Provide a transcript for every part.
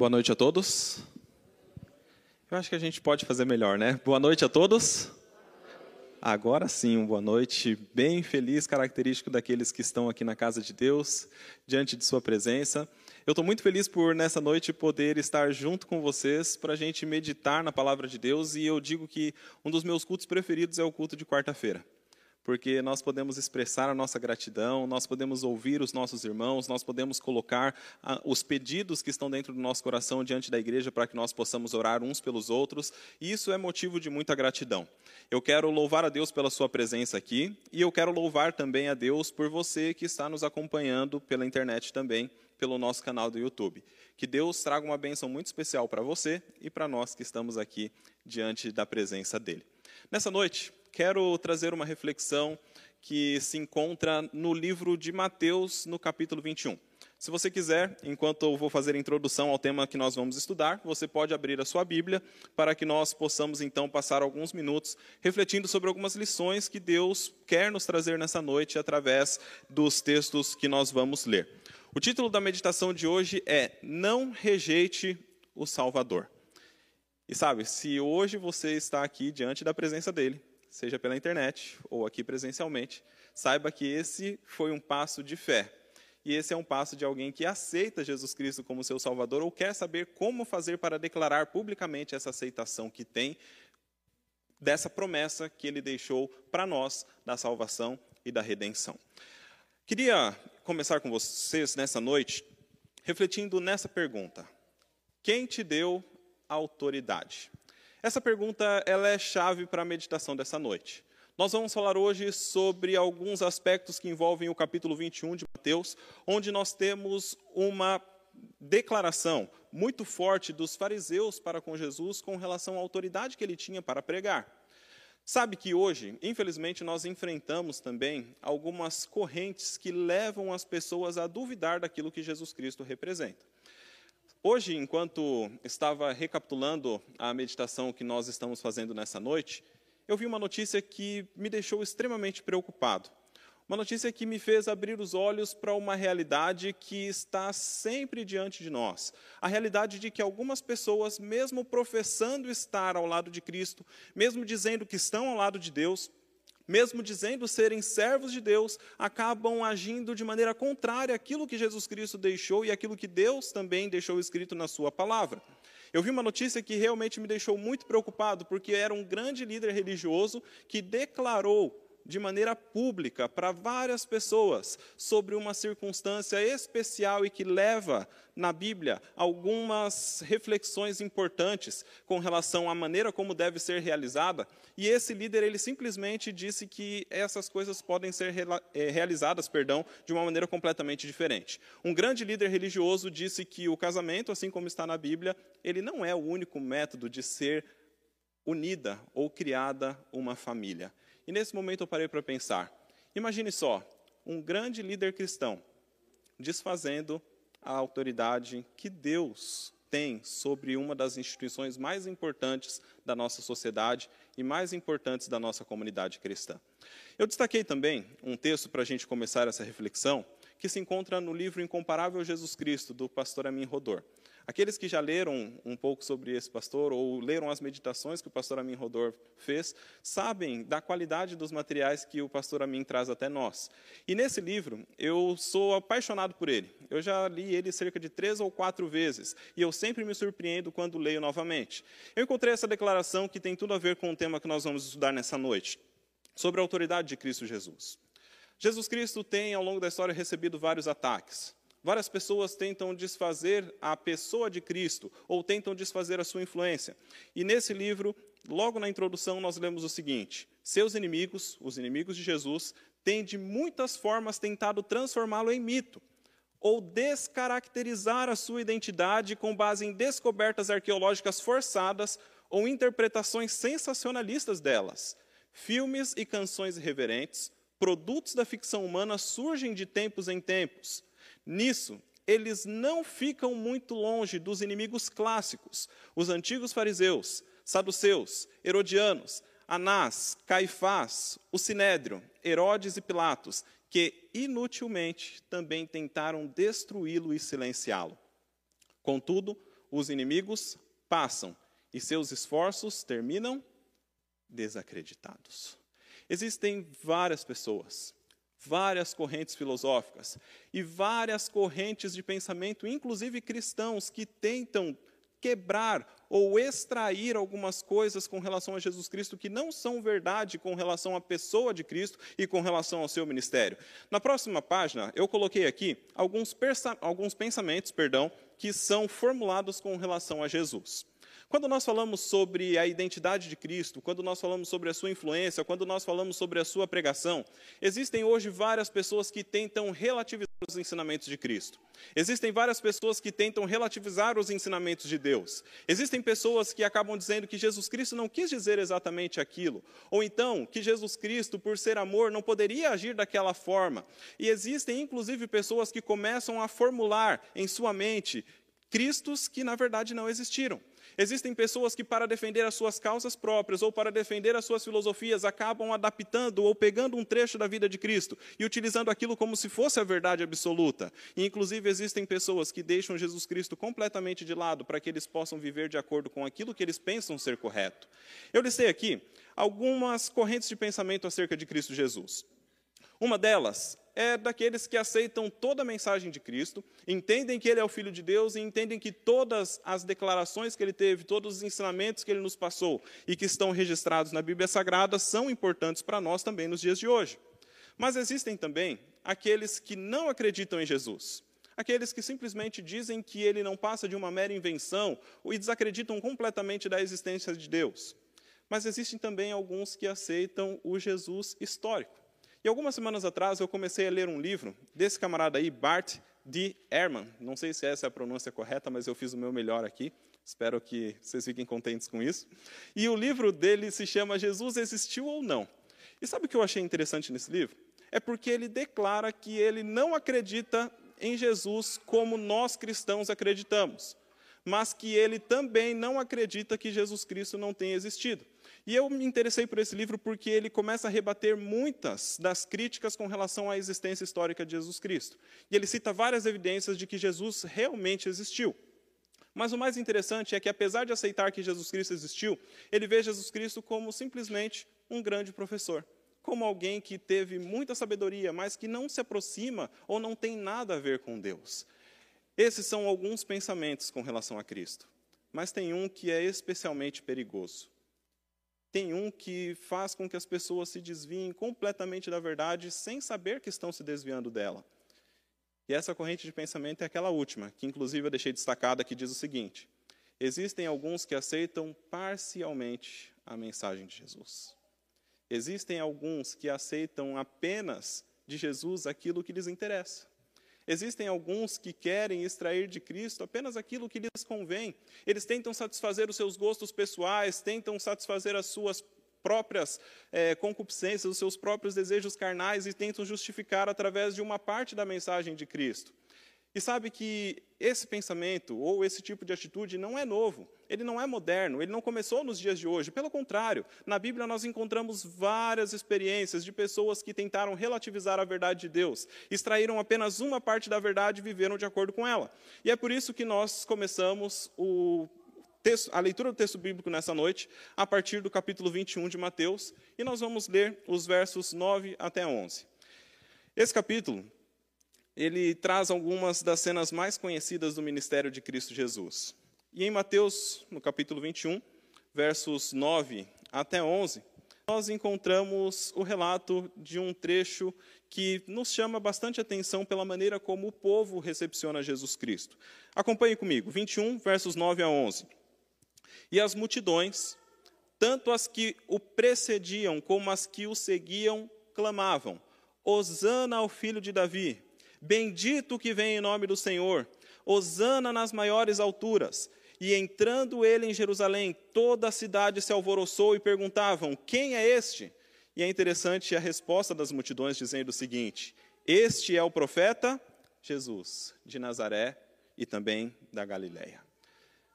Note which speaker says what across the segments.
Speaker 1: Boa noite a todos. Eu acho que a gente pode fazer melhor, né? Boa noite a todos. Agora sim, uma boa noite bem feliz, característico daqueles que estão aqui na casa de Deus, diante de Sua presença. Eu estou muito feliz por nessa noite poder estar junto com vocês para a gente meditar na palavra de Deus e eu digo que um dos meus cultos preferidos é o culto de quarta-feira porque nós podemos expressar a nossa gratidão, nós podemos ouvir os nossos irmãos, nós podemos colocar ah, os pedidos que estão dentro do nosso coração diante da igreja para que nós possamos orar uns pelos outros, e isso é motivo de muita gratidão. Eu quero louvar a Deus pela sua presença aqui, e eu quero louvar também a Deus por você que está nos acompanhando pela internet também, pelo nosso canal do YouTube. Que Deus traga uma bênção muito especial para você e para nós que estamos aqui diante da presença dele. Nessa noite, quero trazer uma reflexão que se encontra no livro de Mateus, no capítulo 21. Se você quiser, enquanto eu vou fazer a introdução ao tema que nós vamos estudar, você pode abrir a sua Bíblia para que nós possamos então passar alguns minutos refletindo sobre algumas lições que Deus quer nos trazer nessa noite através dos textos que nós vamos ler. O título da meditação de hoje é Não rejeite o Salvador. E sabe, se hoje você está aqui diante da presença dele, seja pela internet ou aqui presencialmente, saiba que esse foi um passo de fé. E esse é um passo de alguém que aceita Jesus Cristo como seu Salvador ou quer saber como fazer para declarar publicamente essa aceitação que tem dessa promessa que ele deixou para nós da salvação e da redenção. Queria começar com vocês nessa noite refletindo nessa pergunta: Quem te deu autoridade? Essa pergunta ela é chave para a meditação dessa noite. Nós vamos falar hoje sobre alguns aspectos que envolvem o capítulo 21 de Mateus, onde nós temos uma declaração muito forte dos fariseus para com Jesus com relação à autoridade que ele tinha para pregar. Sabe que hoje, infelizmente, nós enfrentamos também algumas correntes que levam as pessoas a duvidar daquilo que Jesus Cristo representa. Hoje, enquanto estava recapitulando a meditação que nós estamos fazendo nessa noite, eu vi uma notícia que me deixou extremamente preocupado. Uma notícia que me fez abrir os olhos para uma realidade que está sempre diante de nós. A realidade de que algumas pessoas, mesmo professando estar ao lado de Cristo, mesmo dizendo que estão ao lado de Deus, mesmo dizendo serem servos de Deus, acabam agindo de maneira contrária àquilo que Jesus Cristo deixou e àquilo que Deus também deixou escrito na Sua palavra. Eu vi uma notícia que realmente me deixou muito preocupado, porque era um grande líder religioso que declarou de maneira pública para várias pessoas sobre uma circunstância especial e que leva na Bíblia algumas reflexões importantes com relação à maneira como deve ser realizada. E esse líder ele simplesmente disse que essas coisas podem ser eh, realizadas, perdão, de uma maneira completamente diferente. Um grande líder religioso disse que o casamento, assim como está na Bíblia, ele não é o único método de ser unida ou criada uma família. E nesse momento eu parei para pensar. Imagine só, um grande líder cristão desfazendo a autoridade que Deus tem sobre uma das instituições mais importantes da nossa sociedade e mais importantes da nossa comunidade cristã. Eu destaquei também um texto para a gente começar essa reflexão, que se encontra no livro Incomparável Jesus Cristo, do pastor Amin Rodor. Aqueles que já leram um pouco sobre esse pastor ou leram as meditações que o pastor Amin Rodor fez, sabem da qualidade dos materiais que o pastor Amin traz até nós. E nesse livro, eu sou apaixonado por ele. Eu já li ele cerca de três ou quatro vezes e eu sempre me surpreendo quando leio novamente. Eu encontrei essa declaração que tem tudo a ver com o tema que nós vamos estudar nessa noite, sobre a autoridade de Cristo Jesus. Jesus Cristo tem, ao longo da história, recebido vários ataques. Várias pessoas tentam desfazer a pessoa de Cristo ou tentam desfazer a sua influência. E nesse livro, logo na introdução, nós lemos o seguinte: Seus inimigos, os inimigos de Jesus, têm de muitas formas tentado transformá-lo em mito ou descaracterizar a sua identidade com base em descobertas arqueológicas forçadas ou interpretações sensacionalistas delas. Filmes e canções irreverentes, produtos da ficção humana surgem de tempos em tempos Nisso, eles não ficam muito longe dos inimigos clássicos, os antigos fariseus, saduceus, herodianos, Anás, Caifás, o Sinédrio, Herodes e Pilatos, que inutilmente também tentaram destruí-lo e silenciá-lo. Contudo, os inimigos passam e seus esforços terminam desacreditados. Existem várias pessoas, várias correntes filosóficas e várias correntes de pensamento, inclusive cristãos, que tentam quebrar ou extrair algumas coisas com relação a Jesus Cristo que não são verdade com relação à pessoa de Cristo e com relação ao seu ministério. Na próxima página, eu coloquei aqui alguns, alguns pensamentos, perdão, que são formulados com relação a Jesus. Quando nós falamos sobre a identidade de Cristo, quando nós falamos sobre a sua influência, quando nós falamos sobre a sua pregação, existem hoje várias pessoas que tentam relativizar os ensinamentos de Cristo. Existem várias pessoas que tentam relativizar os ensinamentos de Deus. Existem pessoas que acabam dizendo que Jesus Cristo não quis dizer exatamente aquilo, ou então que Jesus Cristo, por ser amor, não poderia agir daquela forma. E existem inclusive pessoas que começam a formular em sua mente Cristos que na verdade não existiram. Existem pessoas que, para defender as suas causas próprias ou para defender as suas filosofias, acabam adaptando ou pegando um trecho da vida de Cristo e utilizando aquilo como se fosse a verdade absoluta. E, inclusive, existem pessoas que deixam Jesus Cristo completamente de lado para que eles possam viver de acordo com aquilo que eles pensam ser correto. Eu listei aqui algumas correntes de pensamento acerca de Cristo Jesus. Uma delas é daqueles que aceitam toda a mensagem de Cristo, entendem que Ele é o Filho de Deus e entendem que todas as declarações que Ele teve, todos os ensinamentos que Ele nos passou e que estão registrados na Bíblia Sagrada são importantes para nós também nos dias de hoje. Mas existem também aqueles que não acreditam em Jesus. Aqueles que simplesmente dizem que ele não passa de uma mera invenção e desacreditam completamente da existência de Deus. Mas existem também alguns que aceitam o Jesus histórico. E algumas semanas atrás eu comecei a ler um livro desse camarada aí, Bart D. Ehrman. Não sei se essa é a pronúncia correta, mas eu fiz o meu melhor aqui. Espero que vocês fiquem contentes com isso. E o livro dele se chama Jesus Existiu ou Não? E sabe o que eu achei interessante nesse livro? É porque ele declara que ele não acredita em Jesus como nós cristãos acreditamos, mas que ele também não acredita que Jesus Cristo não tenha existido. E eu me interessei por esse livro porque ele começa a rebater muitas das críticas com relação à existência histórica de Jesus Cristo. E ele cita várias evidências de que Jesus realmente existiu. Mas o mais interessante é que, apesar de aceitar que Jesus Cristo existiu, ele vê Jesus Cristo como simplesmente um grande professor, como alguém que teve muita sabedoria, mas que não se aproxima ou não tem nada a ver com Deus. Esses são alguns pensamentos com relação a Cristo. Mas tem um que é especialmente perigoso. Tem um que faz com que as pessoas se desviem completamente da verdade sem saber que estão se desviando dela. E essa corrente de pensamento é aquela última, que inclusive eu deixei destacada, que diz o seguinte: existem alguns que aceitam parcialmente a mensagem de Jesus. Existem alguns que aceitam apenas de Jesus aquilo que lhes interessa. Existem alguns que querem extrair de Cristo apenas aquilo que lhes convém. Eles tentam satisfazer os seus gostos pessoais, tentam satisfazer as suas próprias é, concupiscências, os seus próprios desejos carnais e tentam justificar através de uma parte da mensagem de Cristo. E sabe que esse pensamento ou esse tipo de atitude não é novo, ele não é moderno, ele não começou nos dias de hoje. Pelo contrário, na Bíblia nós encontramos várias experiências de pessoas que tentaram relativizar a verdade de Deus, extraíram apenas uma parte da verdade e viveram de acordo com ela. E é por isso que nós começamos o texto, a leitura do texto bíblico nessa noite, a partir do capítulo 21 de Mateus, e nós vamos ler os versos 9 até 11. Esse capítulo ele traz algumas das cenas mais conhecidas do ministério de Cristo Jesus. E em Mateus, no capítulo 21, versos 9 até 11, nós encontramos o relato de um trecho que nos chama bastante atenção pela maneira como o povo recepciona Jesus Cristo. Acompanhe comigo, 21, versos 9 a 11. E as multidões, tanto as que o precediam como as que o seguiam, clamavam: Hosana ao filho de Davi. Bendito que vem em nome do Senhor, Hosana nas maiores alturas. E entrando ele em Jerusalém, toda a cidade se alvoroçou e perguntavam: Quem é este? E é interessante a resposta das multidões dizendo o seguinte: Este é o profeta Jesus, de Nazaré e também da Galiléia.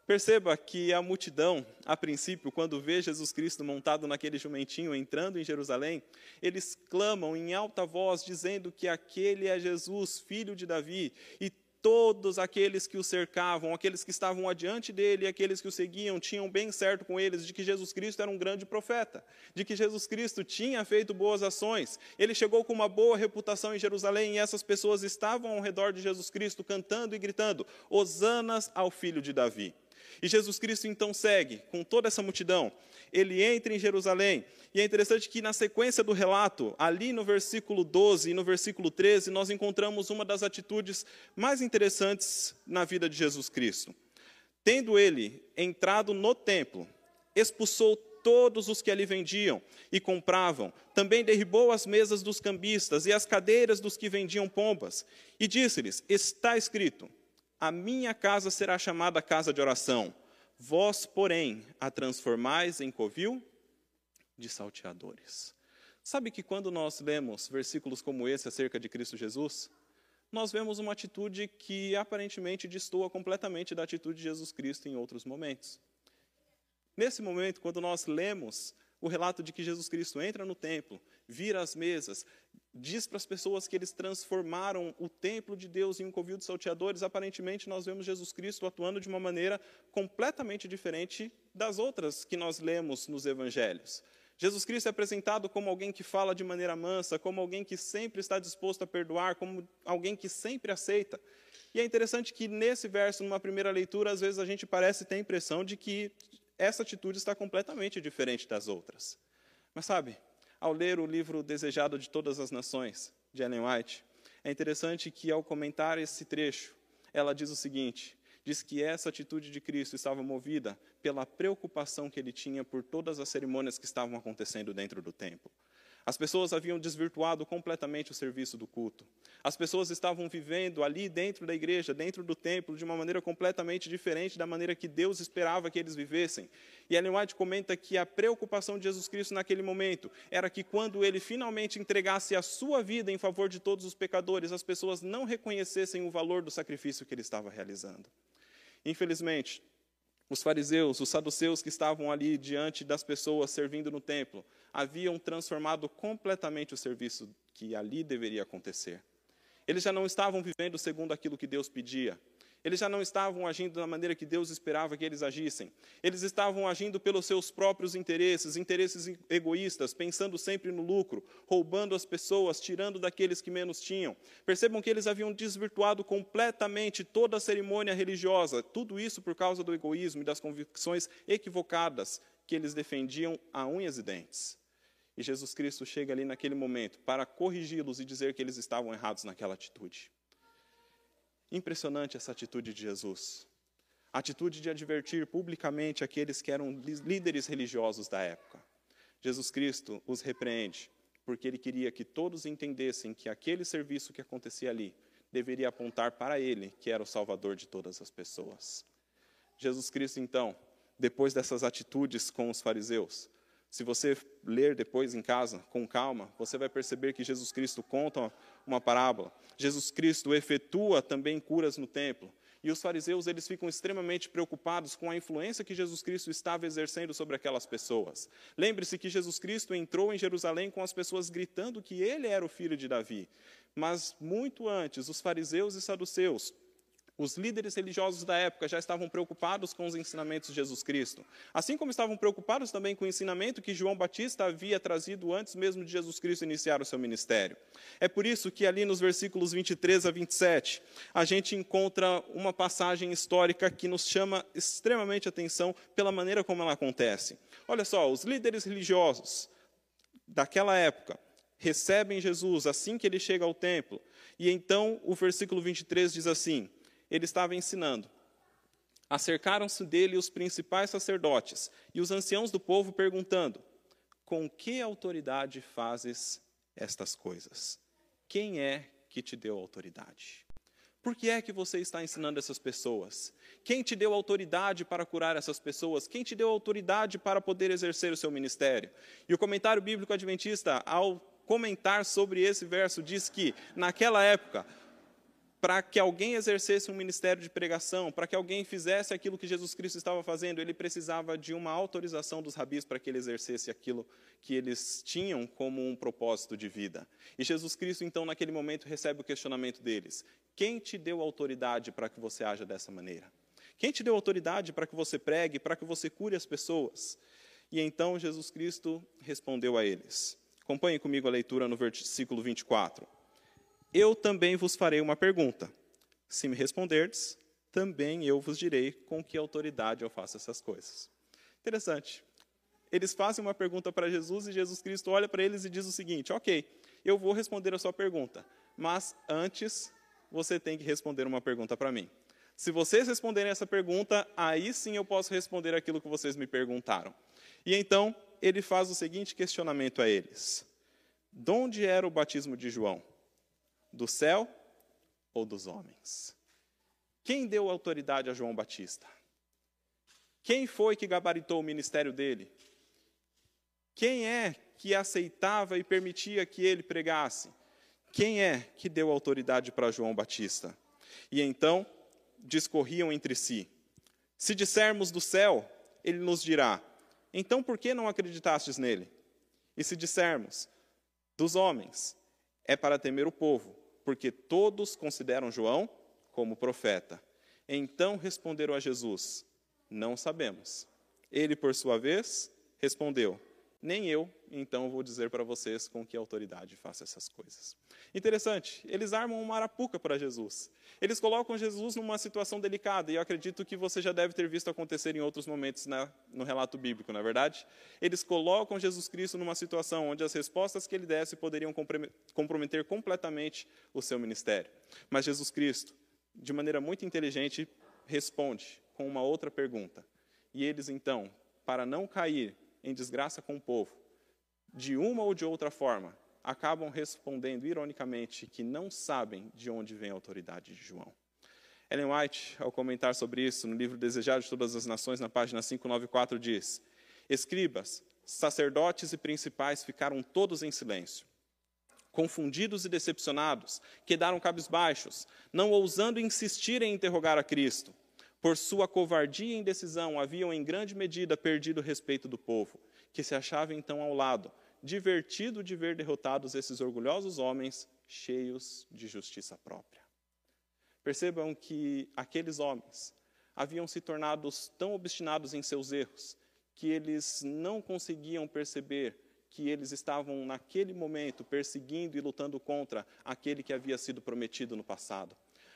Speaker 1: Perceba que a multidão, a princípio, quando vê Jesus Cristo montado naquele jumentinho entrando em Jerusalém, eles clamam em alta voz, dizendo que aquele é Jesus, filho de Davi, e todos aqueles que o cercavam, aqueles que estavam adiante dele e aqueles que o seguiam, tinham bem certo com eles de que Jesus Cristo era um grande profeta, de que Jesus Cristo tinha feito boas ações. Ele chegou com uma boa reputação em Jerusalém e essas pessoas estavam ao redor de Jesus Cristo cantando e gritando: Hosanas ao filho de Davi. E Jesus Cristo então segue com toda essa multidão. Ele entra em Jerusalém. E é interessante que na sequência do relato, ali no versículo 12 e no versículo 13, nós encontramos uma das atitudes mais interessantes na vida de Jesus Cristo. Tendo ele entrado no templo, expulsou todos os que ali vendiam e compravam. Também derribou as mesas dos cambistas e as cadeiras dos que vendiam pombas. E disse-lhes: Está escrito: A minha casa será chamada casa de oração Vós, porém, a transformais em covil de salteadores. Sabe que quando nós lemos versículos como esse acerca de Cristo Jesus, nós vemos uma atitude que aparentemente destoa completamente da atitude de Jesus Cristo em outros momentos. Nesse momento, quando nós lemos o relato de que Jesus Cristo entra no templo, vira as mesas, diz para as pessoas que eles transformaram o templo de Deus em um covil de salteadores, aparentemente nós vemos Jesus Cristo atuando de uma maneira completamente diferente das outras que nós lemos nos evangelhos. Jesus Cristo é apresentado como alguém que fala de maneira mansa, como alguém que sempre está disposto a perdoar, como alguém que sempre aceita. E é interessante que nesse verso, numa primeira leitura, às vezes a gente parece ter a impressão de que essa atitude está completamente diferente das outras. Mas sabe, ao ler o livro Desejado de Todas as Nações, de Ellen White, é interessante que, ao comentar esse trecho, ela diz o seguinte: diz que essa atitude de Cristo estava movida pela preocupação que ele tinha por todas as cerimônias que estavam acontecendo dentro do templo. As pessoas haviam desvirtuado completamente o serviço do culto. As pessoas estavam vivendo ali dentro da igreja, dentro do templo, de uma maneira completamente diferente da maneira que Deus esperava que eles vivessem. E Ellen White comenta que a preocupação de Jesus Cristo naquele momento era que quando ele finalmente entregasse a sua vida em favor de todos os pecadores, as pessoas não reconhecessem o valor do sacrifício que ele estava realizando. Infelizmente, os fariseus, os saduceus que estavam ali diante das pessoas servindo no templo, haviam transformado completamente o serviço que ali deveria acontecer. Eles já não estavam vivendo segundo aquilo que Deus pedia. Eles já não estavam agindo da maneira que Deus esperava que eles agissem. Eles estavam agindo pelos seus próprios interesses, interesses egoístas, pensando sempre no lucro, roubando as pessoas, tirando daqueles que menos tinham. Percebam que eles haviam desvirtuado completamente toda a cerimônia religiosa, tudo isso por causa do egoísmo e das convicções equivocadas que eles defendiam a unhas e dentes. E Jesus Cristo chega ali naquele momento para corrigi-los e dizer que eles estavam errados naquela atitude. Impressionante essa atitude de Jesus. A atitude de advertir publicamente aqueles que eram líderes religiosos da época. Jesus Cristo os repreende, porque ele queria que todos entendessem que aquele serviço que acontecia ali deveria apontar para ele, que era o Salvador de todas as pessoas. Jesus Cristo, então, depois dessas atitudes com os fariseus, se você ler depois em casa, com calma, você vai perceber que Jesus Cristo conta uma parábola. Jesus Cristo efetua também curas no templo. E os fariseus, eles ficam extremamente preocupados com a influência que Jesus Cristo estava exercendo sobre aquelas pessoas. Lembre-se que Jesus Cristo entrou em Jerusalém com as pessoas gritando que ele era o filho de Davi. Mas muito antes, os fariseus e saduceus os líderes religiosos da época já estavam preocupados com os ensinamentos de Jesus Cristo, assim como estavam preocupados também com o ensinamento que João Batista havia trazido antes mesmo de Jesus Cristo iniciar o seu ministério. É por isso que ali nos versículos 23 a 27, a gente encontra uma passagem histórica que nos chama extremamente atenção pela maneira como ela acontece. Olha só, os líderes religiosos daquela época recebem Jesus assim que ele chega ao templo, e então o versículo 23 diz assim: ele estava ensinando. Acercaram-se dele os principais sacerdotes e os anciãos do povo, perguntando: Com que autoridade fazes estas coisas? Quem é que te deu autoridade? Por que é que você está ensinando essas pessoas? Quem te deu autoridade para curar essas pessoas? Quem te deu autoridade para poder exercer o seu ministério? E o comentário bíblico adventista, ao comentar sobre esse verso, diz que, naquela época, para que alguém exercesse um ministério de pregação, para que alguém fizesse aquilo que Jesus Cristo estava fazendo, ele precisava de uma autorização dos rabis para que ele exercesse aquilo que eles tinham como um propósito de vida. E Jesus Cristo, então, naquele momento, recebe o questionamento deles: Quem te deu autoridade para que você haja dessa maneira? Quem te deu autoridade para que você pregue, para que você cure as pessoas? E então Jesus Cristo respondeu a eles. Acompanhe comigo a leitura no versículo 24 eu também vos farei uma pergunta. Se me responderdes, também eu vos direi com que autoridade eu faço essas coisas. Interessante. Eles fazem uma pergunta para Jesus e Jesus Cristo olha para eles e diz o seguinte: Ok, eu vou responder a sua pergunta, mas antes você tem que responder uma pergunta para mim. Se vocês responderem essa pergunta, aí sim eu posso responder aquilo que vocês me perguntaram. E então ele faz o seguinte questionamento a eles: De onde era o batismo de João? Do céu ou dos homens? Quem deu autoridade a João Batista? Quem foi que gabaritou o ministério dele? Quem é que aceitava e permitia que ele pregasse? Quem é que deu autoridade para João Batista? E então discorriam entre si: Se dissermos do céu, ele nos dirá: Então por que não acreditastes nele? E se dissermos dos homens, é para temer o povo, porque todos consideram João como profeta. Então responderam a Jesus: Não sabemos. Ele, por sua vez, respondeu: Nem eu, então vou dizer para vocês com que autoridade faço essas coisas. Interessante, eles armam uma arapuca para Jesus. Eles colocam Jesus numa situação delicada, e eu acredito que você já deve ter visto acontecer em outros momentos na, no relato bíblico, não é verdade? Eles colocam Jesus Cristo numa situação onde as respostas que ele desse poderiam comprometer completamente o seu ministério. Mas Jesus Cristo, de maneira muito inteligente, responde com uma outra pergunta. E eles, então, para não cair em desgraça com o povo, de uma ou de outra forma, acabam respondendo ironicamente que não sabem de onde vem a autoridade de João. Ellen White, ao comentar sobre isso no livro Desejado de Todas as Nações, na página 594, diz: Escribas, sacerdotes e principais ficaram todos em silêncio. Confundidos e decepcionados, quedaram cabisbaixos, não ousando insistir em interrogar a Cristo. Por sua covardia e indecisão, haviam em grande medida perdido o respeito do povo, que se achava então ao lado, divertido de ver derrotados esses orgulhosos homens cheios de justiça própria. Percebam que aqueles homens haviam se tornado tão obstinados em seus erros que eles não conseguiam perceber que eles estavam, naquele momento, perseguindo e lutando contra aquele que havia sido prometido no passado.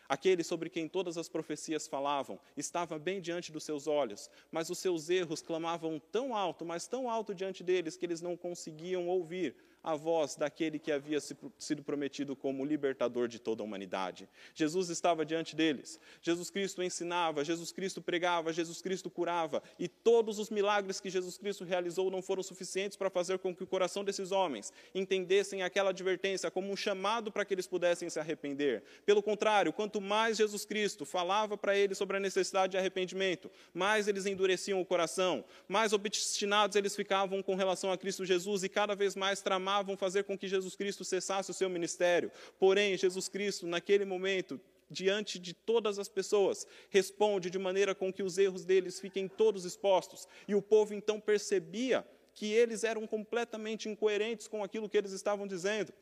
Speaker 1: Aquele sobre quem todas as profecias falavam estava bem diante dos seus olhos, mas os seus erros clamavam tão alto, mas tão alto diante deles, que eles não conseguiam ouvir a voz daquele que havia sido prometido como libertador de toda a humanidade. Jesus estava diante deles. Jesus Cristo ensinava, Jesus Cristo pregava, Jesus Cristo curava, e todos os milagres que Jesus Cristo realizou não foram suficientes para fazer com que o coração desses homens entendessem aquela advertência como um chamado para que eles pudessem se arrepender. Pelo contrário, quanto mais Jesus Cristo falava para eles sobre a necessidade de arrependimento, mais eles endureciam o coração, mais obstinados eles ficavam com relação a Cristo Jesus e cada vez mais tramavam amavam fazer com que Jesus Cristo cessasse o seu ministério. Porém, Jesus Cristo, naquele momento, diante de todas as pessoas, responde de maneira com que os erros deles fiquem todos expostos. E o povo então percebia que eles eram completamente incoerentes com aquilo que eles estavam dizendo.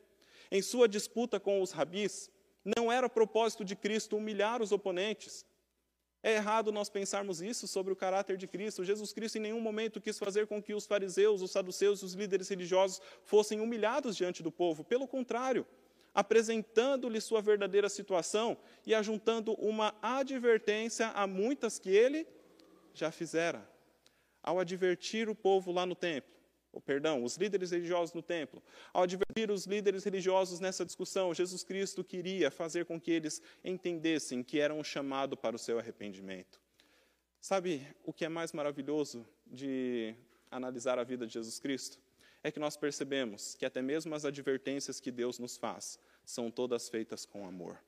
Speaker 1: Em sua disputa com os rabis, não era propósito de Cristo humilhar os oponentes, é errado nós pensarmos isso sobre o caráter de Cristo. Jesus Cristo em nenhum momento quis fazer com que os fariseus, os saduceus, os líderes religiosos fossem humilhados diante do povo. Pelo contrário, apresentando-lhe sua verdadeira situação e ajuntando uma advertência a muitas que ele já fizera. Ao advertir o povo lá no templo, ou perdão, os líderes religiosos no templo, ao advertir os líderes religiosos nessa discussão, Jesus Cristo queria fazer com que eles entendessem que eram um chamado para o seu arrependimento. Sabe o que é mais maravilhoso de analisar a vida de Jesus Cristo? É que nós percebemos que até mesmo as advertências que Deus nos faz são todas feitas com amor.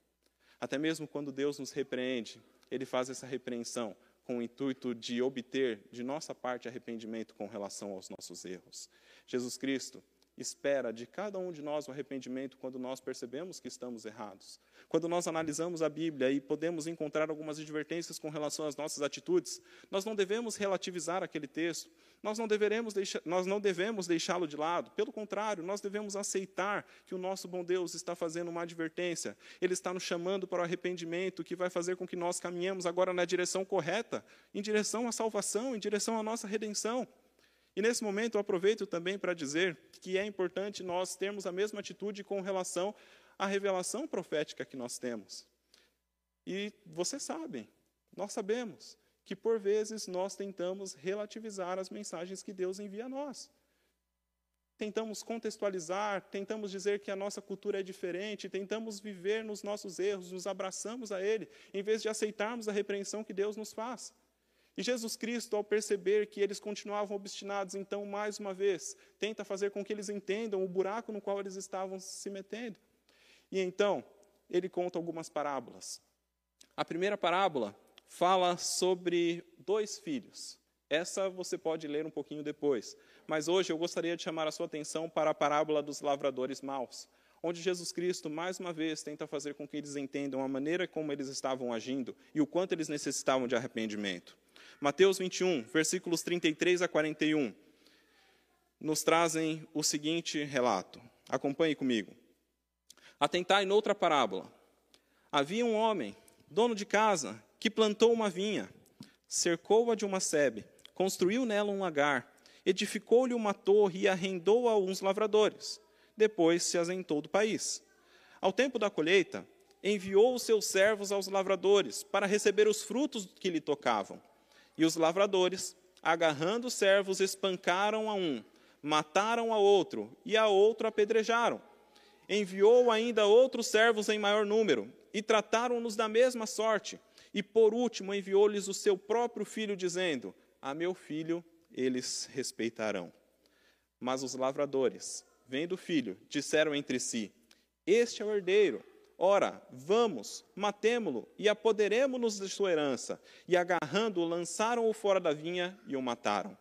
Speaker 1: Até mesmo quando Deus nos repreende, Ele faz essa repreensão com o intuito de obter de nossa parte arrependimento com relação aos nossos erros. Jesus Cristo espera de cada um de nós o arrependimento quando nós percebemos que estamos errados. Quando nós analisamos a Bíblia e podemos encontrar algumas advertências com relação às nossas atitudes, nós não devemos relativizar aquele texto, nós não, deveremos deixar, nós não devemos deixá-lo de lado. Pelo contrário, nós devemos aceitar que o nosso bom Deus está fazendo uma advertência. Ele está nos chamando para o arrependimento, que vai fazer com que nós caminhemos agora na direção correta, em direção à salvação, em direção à nossa redenção. E nesse momento eu aproveito também para dizer que é importante nós termos a mesma atitude com relação à revelação profética que nós temos. E vocês sabem, nós sabemos que por vezes nós tentamos relativizar as mensagens que Deus envia a nós. Tentamos contextualizar, tentamos dizer que a nossa cultura é diferente, tentamos viver nos nossos erros, nos abraçamos a Ele, em vez de aceitarmos a repreensão que Deus nos faz. E Jesus Cristo, ao perceber que eles continuavam obstinados, então, mais uma vez, tenta fazer com que eles entendam o buraco no qual eles estavam se metendo. E então, ele conta algumas parábolas. A primeira parábola fala sobre dois filhos. Essa você pode ler um pouquinho depois. Mas hoje eu gostaria de chamar a sua atenção para a parábola dos lavradores maus, onde Jesus Cristo, mais uma vez, tenta fazer com que eles entendam a maneira como eles estavam agindo e o quanto eles necessitavam de arrependimento. Mateus 21, versículos 33 a 41, nos trazem o seguinte relato. Acompanhe comigo. Atentai noutra parábola. Havia um homem, dono de casa, que plantou uma vinha, cercou-a de uma sebe, construiu nela um lagar, edificou-lhe uma torre e arrendou a uns lavradores. Depois se asentou do país. Ao tempo da colheita, enviou os seus servos aos lavradores para receber os frutos que lhe tocavam. E os lavradores, agarrando os servos, espancaram a um, mataram a outro, e a outro apedrejaram. Enviou ainda outros servos em maior número, e trataram-nos da mesma sorte. E por último enviou-lhes o seu próprio filho, dizendo: A meu filho eles respeitarão. Mas os lavradores, vendo o filho, disseram entre si: Este é o herdeiro. Ora, vamos, matemo-lo e apoderemo-nos de sua herança. E agarrando-o, lançaram-o fora da vinha e o mataram.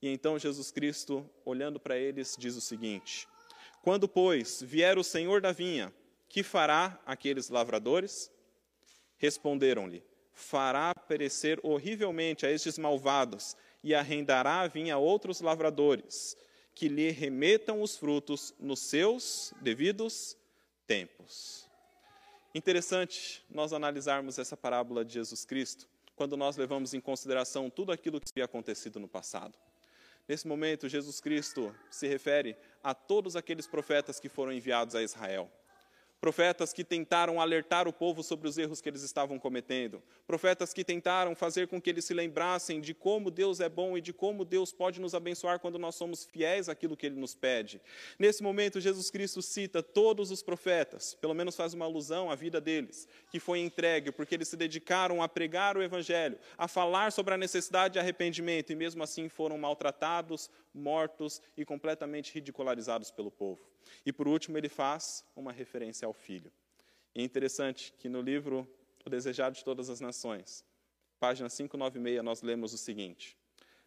Speaker 1: E então Jesus Cristo, olhando para eles, diz o seguinte: Quando, pois, vier o senhor da vinha, que fará aqueles lavradores? Responderam-lhe: Fará perecer horrivelmente a estes malvados e arrendará a vinha a outros lavradores, que lhe remetam os frutos nos seus devidos tempos. Interessante nós analisarmos essa parábola de Jesus Cristo quando nós levamos em consideração tudo aquilo que havia acontecido no passado. Nesse momento, Jesus Cristo se refere a todos aqueles profetas que foram enviados a Israel profetas que tentaram alertar o povo sobre os erros que eles estavam cometendo, profetas que tentaram fazer com que eles se lembrassem de como Deus é bom e de como Deus pode nos abençoar quando nós somos fiéis àquilo que ele nos pede. Nesse momento, Jesus Cristo cita todos os profetas, pelo menos faz uma alusão à vida deles, que foi entregue porque eles se dedicaram a pregar o evangelho, a falar sobre a necessidade de arrependimento e mesmo assim foram maltratados, mortos e completamente ridicularizados pelo povo. E por último, ele faz uma referência ao filho. E é interessante que no livro O Desejado de Todas as Nações, página 596, nós lemos o seguinte: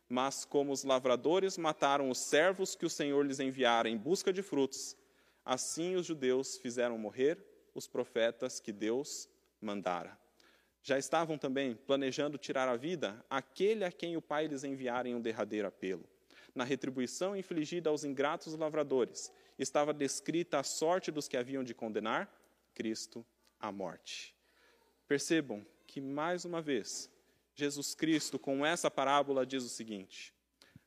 Speaker 1: Mas como os lavradores mataram os servos que o Senhor lhes enviara em busca de frutos, assim os judeus fizeram morrer os profetas que Deus mandara. Já estavam também planejando tirar a vida aquele a quem o Pai lhes enviara em um derradeiro apelo. Na retribuição infligida aos ingratos lavradores, estava descrita a sorte dos que haviam de condenar Cristo à morte. Percebam que, mais uma vez, Jesus Cristo, com essa parábola, diz o seguinte: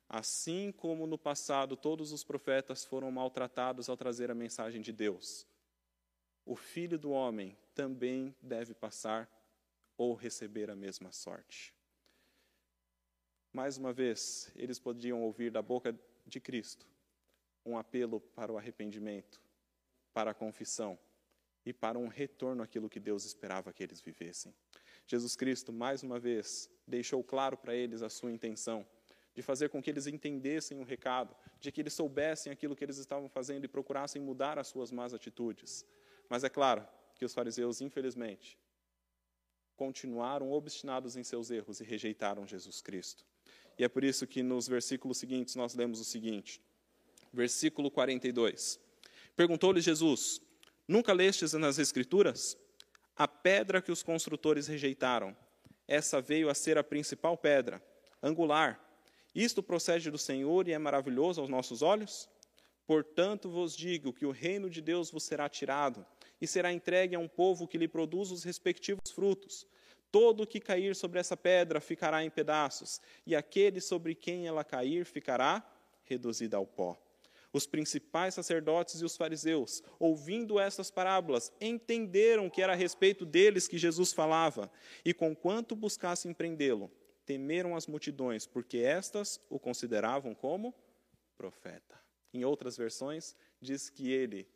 Speaker 1: Assim como no passado todos os profetas foram maltratados ao trazer a mensagem de Deus, o filho do homem também deve passar ou receber a mesma sorte. Mais uma vez, eles podiam ouvir da boca de Cristo um apelo para o arrependimento, para a confissão e para um retorno àquilo que Deus esperava que eles vivessem. Jesus Cristo, mais uma vez, deixou claro para eles a sua intenção de fazer com que eles entendessem o recado, de que eles soubessem aquilo que eles estavam fazendo e procurassem mudar as suas más atitudes. Mas é claro que os fariseus, infelizmente, continuaram obstinados em seus erros e rejeitaram Jesus Cristo. E é por isso que nos versículos seguintes nós lemos o seguinte: versículo 42. Perguntou-lhe Jesus: Nunca lestes nas Escrituras? A pedra que os construtores rejeitaram, essa veio a ser a principal pedra, angular. Isto procede do Senhor e é maravilhoso aos nossos olhos? Portanto vos digo que o reino de Deus vos será tirado e será entregue a um povo que lhe produz os respectivos frutos. Todo o que cair sobre essa pedra ficará em pedaços, e aquele sobre quem ela cair ficará reduzido ao pó. Os principais sacerdotes e os fariseus, ouvindo estas parábolas, entenderam que era a respeito deles que Jesus falava, e conquanto buscassem prendê-lo, temeram as multidões, porque estas o consideravam como profeta. Em outras versões, diz que ele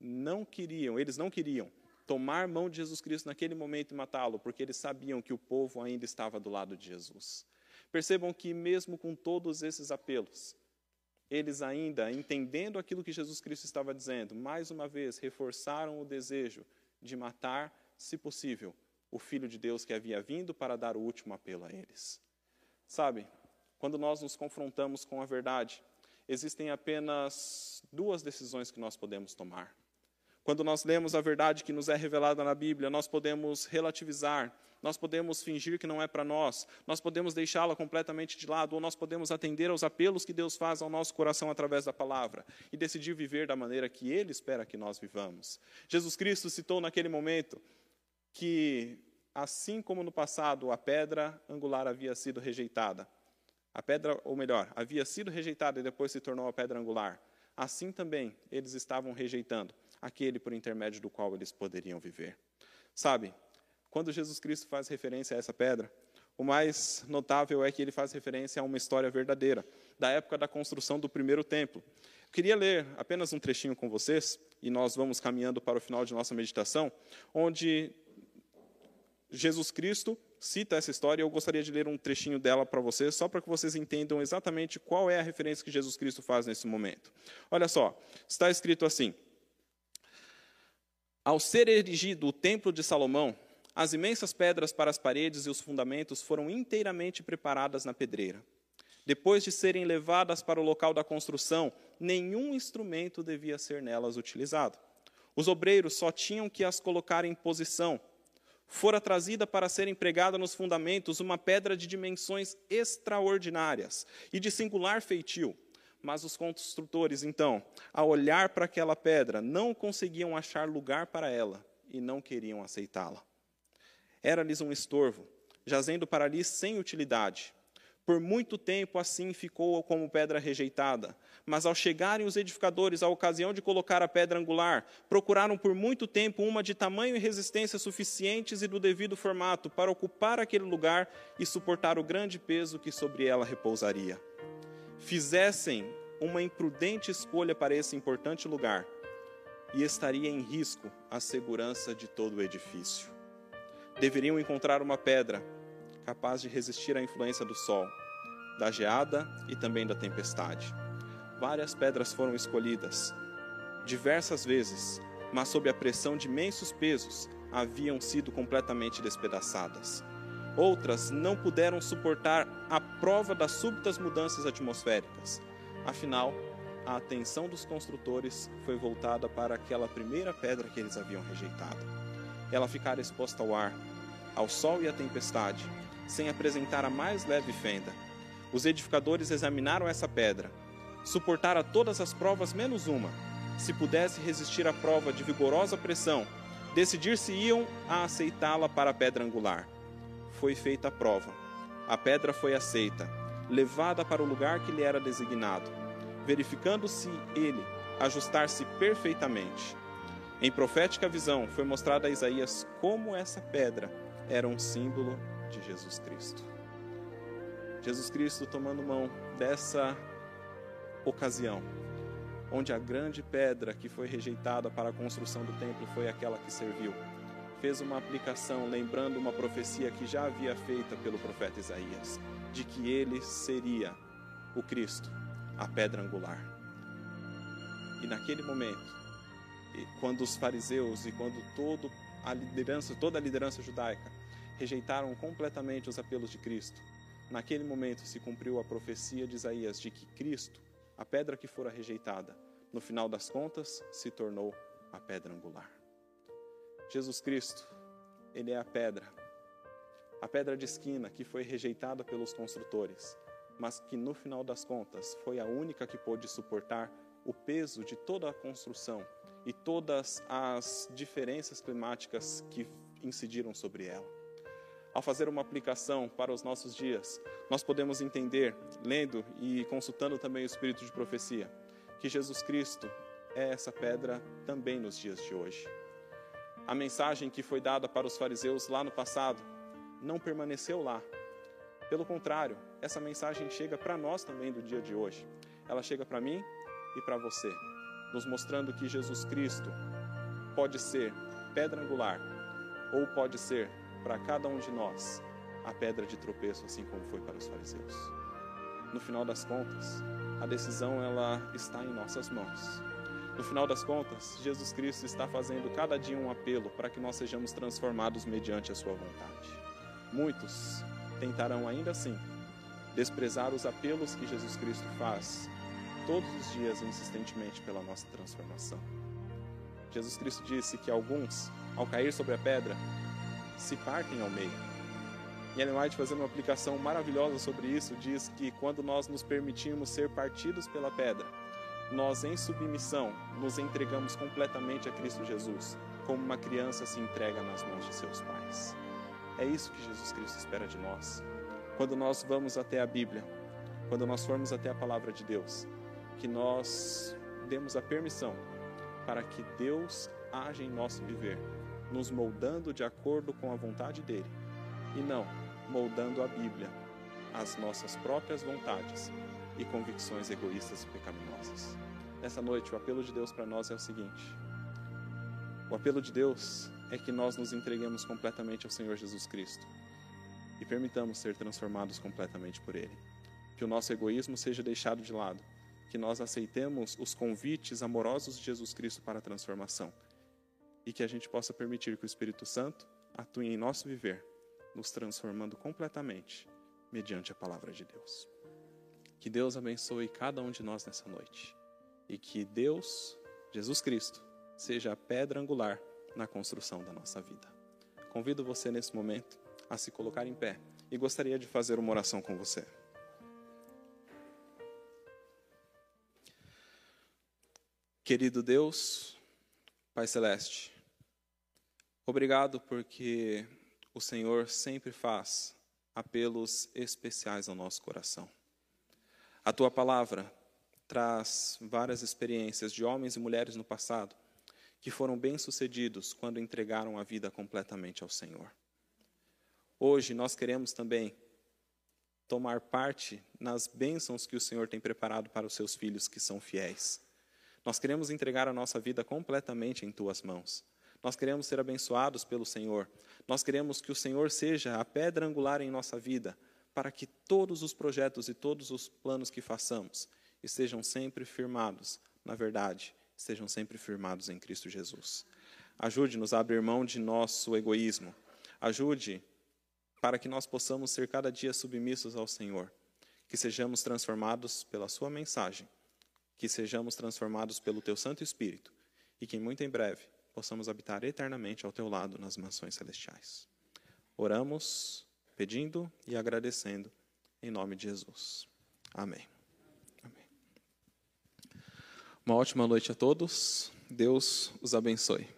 Speaker 1: não queriam, eles não queriam tomar mão de Jesus Cristo naquele momento e matá-lo, porque eles sabiam que o povo ainda estava do lado de Jesus. Percebam que mesmo com todos esses apelos, eles ainda, entendendo aquilo que Jesus Cristo estava dizendo, mais uma vez reforçaram o desejo de matar, se possível, o Filho de Deus que havia vindo para dar o último apelo a eles. Sabe, quando nós nos confrontamos com a verdade, existem apenas duas decisões que nós podemos tomar. Quando nós lemos a verdade que nos é revelada na Bíblia, nós podemos relativizar, nós podemos fingir que não é para nós, nós podemos deixá-la completamente de lado, ou nós podemos atender aos apelos que Deus faz ao nosso coração através da palavra e decidir viver da maneira que Ele espera que nós vivamos. Jesus Cristo citou naquele momento que, assim como no passado a pedra angular havia sido rejeitada, a pedra, ou melhor, havia sido rejeitada e depois se tornou a pedra angular, assim também eles estavam rejeitando aquele por intermédio do qual eles poderiam viver. Sabe, quando Jesus Cristo faz referência a essa pedra, o mais notável é que ele faz referência a uma história verdadeira, da época da construção do primeiro templo. Eu queria ler apenas um trechinho com vocês, e nós vamos caminhando para o final de nossa meditação, onde Jesus Cristo cita essa história, e eu gostaria de ler um trechinho dela para vocês, só para que vocês entendam exatamente qual é a referência que Jesus Cristo faz nesse momento. Olha só, está escrito assim: Ao ser erigido o templo de Salomão, as imensas pedras para as paredes e os fundamentos foram inteiramente preparadas na pedreira. Depois de serem levadas para o local da construção, nenhum instrumento devia ser nelas utilizado. Os obreiros só tinham que as colocar em posição. Fora trazida para ser empregada nos fundamentos uma pedra de dimensões extraordinárias e de singular feitio. Mas os construtores, então, ao olhar para aquela pedra, não conseguiam achar lugar para ela e não queriam aceitá-la era-lhes um estorvo, jazendo para ali sem utilidade. Por muito tempo assim ficou como pedra rejeitada. Mas ao chegarem os edificadores à ocasião de colocar a pedra angular, procuraram por muito tempo uma de tamanho e resistência suficientes e do devido formato para ocupar aquele lugar e suportar o grande peso que sobre ela repousaria. Fizessem uma imprudente escolha para esse importante lugar, e estaria em risco a segurança de todo o edifício deveriam encontrar uma pedra capaz de resistir à influência do sol, da geada e também da tempestade. Várias pedras foram escolhidas, diversas vezes, mas sob a pressão de imensos pesos, haviam sido completamente despedaçadas. Outras não puderam suportar a prova das súbitas mudanças atmosféricas. Afinal, a atenção dos construtores foi voltada para aquela primeira pedra que eles haviam rejeitado ela ficara exposta ao ar, ao sol e à tempestade, sem apresentar a mais leve fenda. Os edificadores examinaram essa pedra, suportara todas as provas menos uma. Se pudesse resistir à prova de vigorosa pressão, decidir-se-iam a aceitá-la para a pedra angular. Foi feita a prova. A pedra foi aceita, levada para o lugar que lhe era designado, verificando-se ele ajustar-se perfeitamente. Em profética visão foi mostrada a Isaías como essa pedra era um símbolo de Jesus Cristo. Jesus Cristo tomando mão dessa ocasião, onde a grande pedra que foi rejeitada para a construção do templo foi aquela que serviu. Fez uma aplicação lembrando uma profecia que já havia feita pelo profeta Isaías, de que ele seria o Cristo, a pedra angular. E naquele momento, quando os fariseus e quando todo a liderança, toda a liderança judaica rejeitaram completamente os apelos de Cristo, naquele momento se cumpriu a profecia de Isaías de que Cristo a pedra que fora rejeitada, no final das contas, se tornou a pedra angular. Jesus Cristo, Ele é a pedra, a pedra de esquina que foi rejeitada pelos construtores, mas que no final das contas foi a única que pôde suportar o peso de toda a construção e todas as diferenças climáticas que incidiram sobre ela. Ao fazer uma aplicação para os nossos dias, nós podemos entender, lendo e consultando também o Espírito de Profecia, que Jesus Cristo é essa pedra também nos dias de hoje. A mensagem que foi dada para os fariseus lá no passado não permaneceu lá. Pelo contrário, essa mensagem chega para nós também do dia de hoje. Ela chega para mim e para você, nos mostrando que Jesus Cristo pode ser pedra angular ou pode ser para cada um de nós a pedra de tropeço, assim como foi para os fariseus. No final das contas, a decisão ela está em nossas mãos. No final das contas, Jesus Cristo está fazendo cada dia um apelo para que nós sejamos transformados mediante a sua vontade. Muitos tentarão ainda assim desprezar os apelos que Jesus Cristo faz todos os dias insistentemente pela nossa transformação. Jesus Cristo disse que alguns, ao cair sobre a pedra, se partem ao meio. E Ellen White, fazendo uma aplicação maravilhosa sobre isso, diz que quando nós nos permitimos ser partidos pela pedra, nós, em submissão, nos entregamos completamente a Cristo Jesus, como uma criança se entrega nas mãos de seus pais. É isso que Jesus Cristo espera de nós. Quando nós vamos até a Bíblia, quando nós formos até a palavra de Deus, que nós demos a permissão para que Deus age em nosso viver, nos moldando de acordo com a vontade dele, e não moldando a Bíblia às nossas próprias vontades e convicções egoístas e pecaminosas. Nessa noite, o apelo de Deus para nós é o seguinte: o apelo de Deus é que nós nos entreguemos completamente ao Senhor Jesus Cristo e permitamos ser transformados completamente por Ele. Que o nosso egoísmo seja deixado de lado que nós aceitemos os convites amorosos de Jesus Cristo para a transformação e que a gente possa permitir que o Espírito Santo atue em nosso viver, nos transformando completamente mediante a palavra de Deus. Que Deus abençoe cada um de nós nessa noite e que Deus, Jesus Cristo, seja a pedra angular na construção da nossa vida. Convido você nesse momento a se colocar em pé e gostaria de fazer uma oração com você. Querido Deus, Pai Celeste, obrigado porque o Senhor sempre faz apelos especiais ao nosso coração. A tua palavra traz várias experiências de homens e mulheres no passado que foram bem-sucedidos quando entregaram a vida completamente ao Senhor. Hoje nós queremos também tomar parte nas bênçãos que o Senhor tem preparado para os seus filhos que são fiéis. Nós queremos entregar a nossa vida completamente em tuas mãos. Nós queremos ser abençoados pelo Senhor. Nós queremos que o Senhor seja a pedra angular em nossa vida, para que todos os projetos e todos os planos que façamos estejam sempre firmados na verdade, estejam sempre firmados em Cristo Jesus. Ajude-nos a abrir mão de nosso egoísmo. Ajude para que nós possamos ser cada dia submissos ao Senhor, que sejamos transformados pela Sua mensagem que sejamos transformados pelo Teu Santo Espírito e que muito em breve possamos habitar eternamente ao Teu lado nas mansões celestiais. Oramos pedindo e agradecendo em nome de Jesus. Amém. Amém. Uma ótima noite a todos. Deus os abençoe.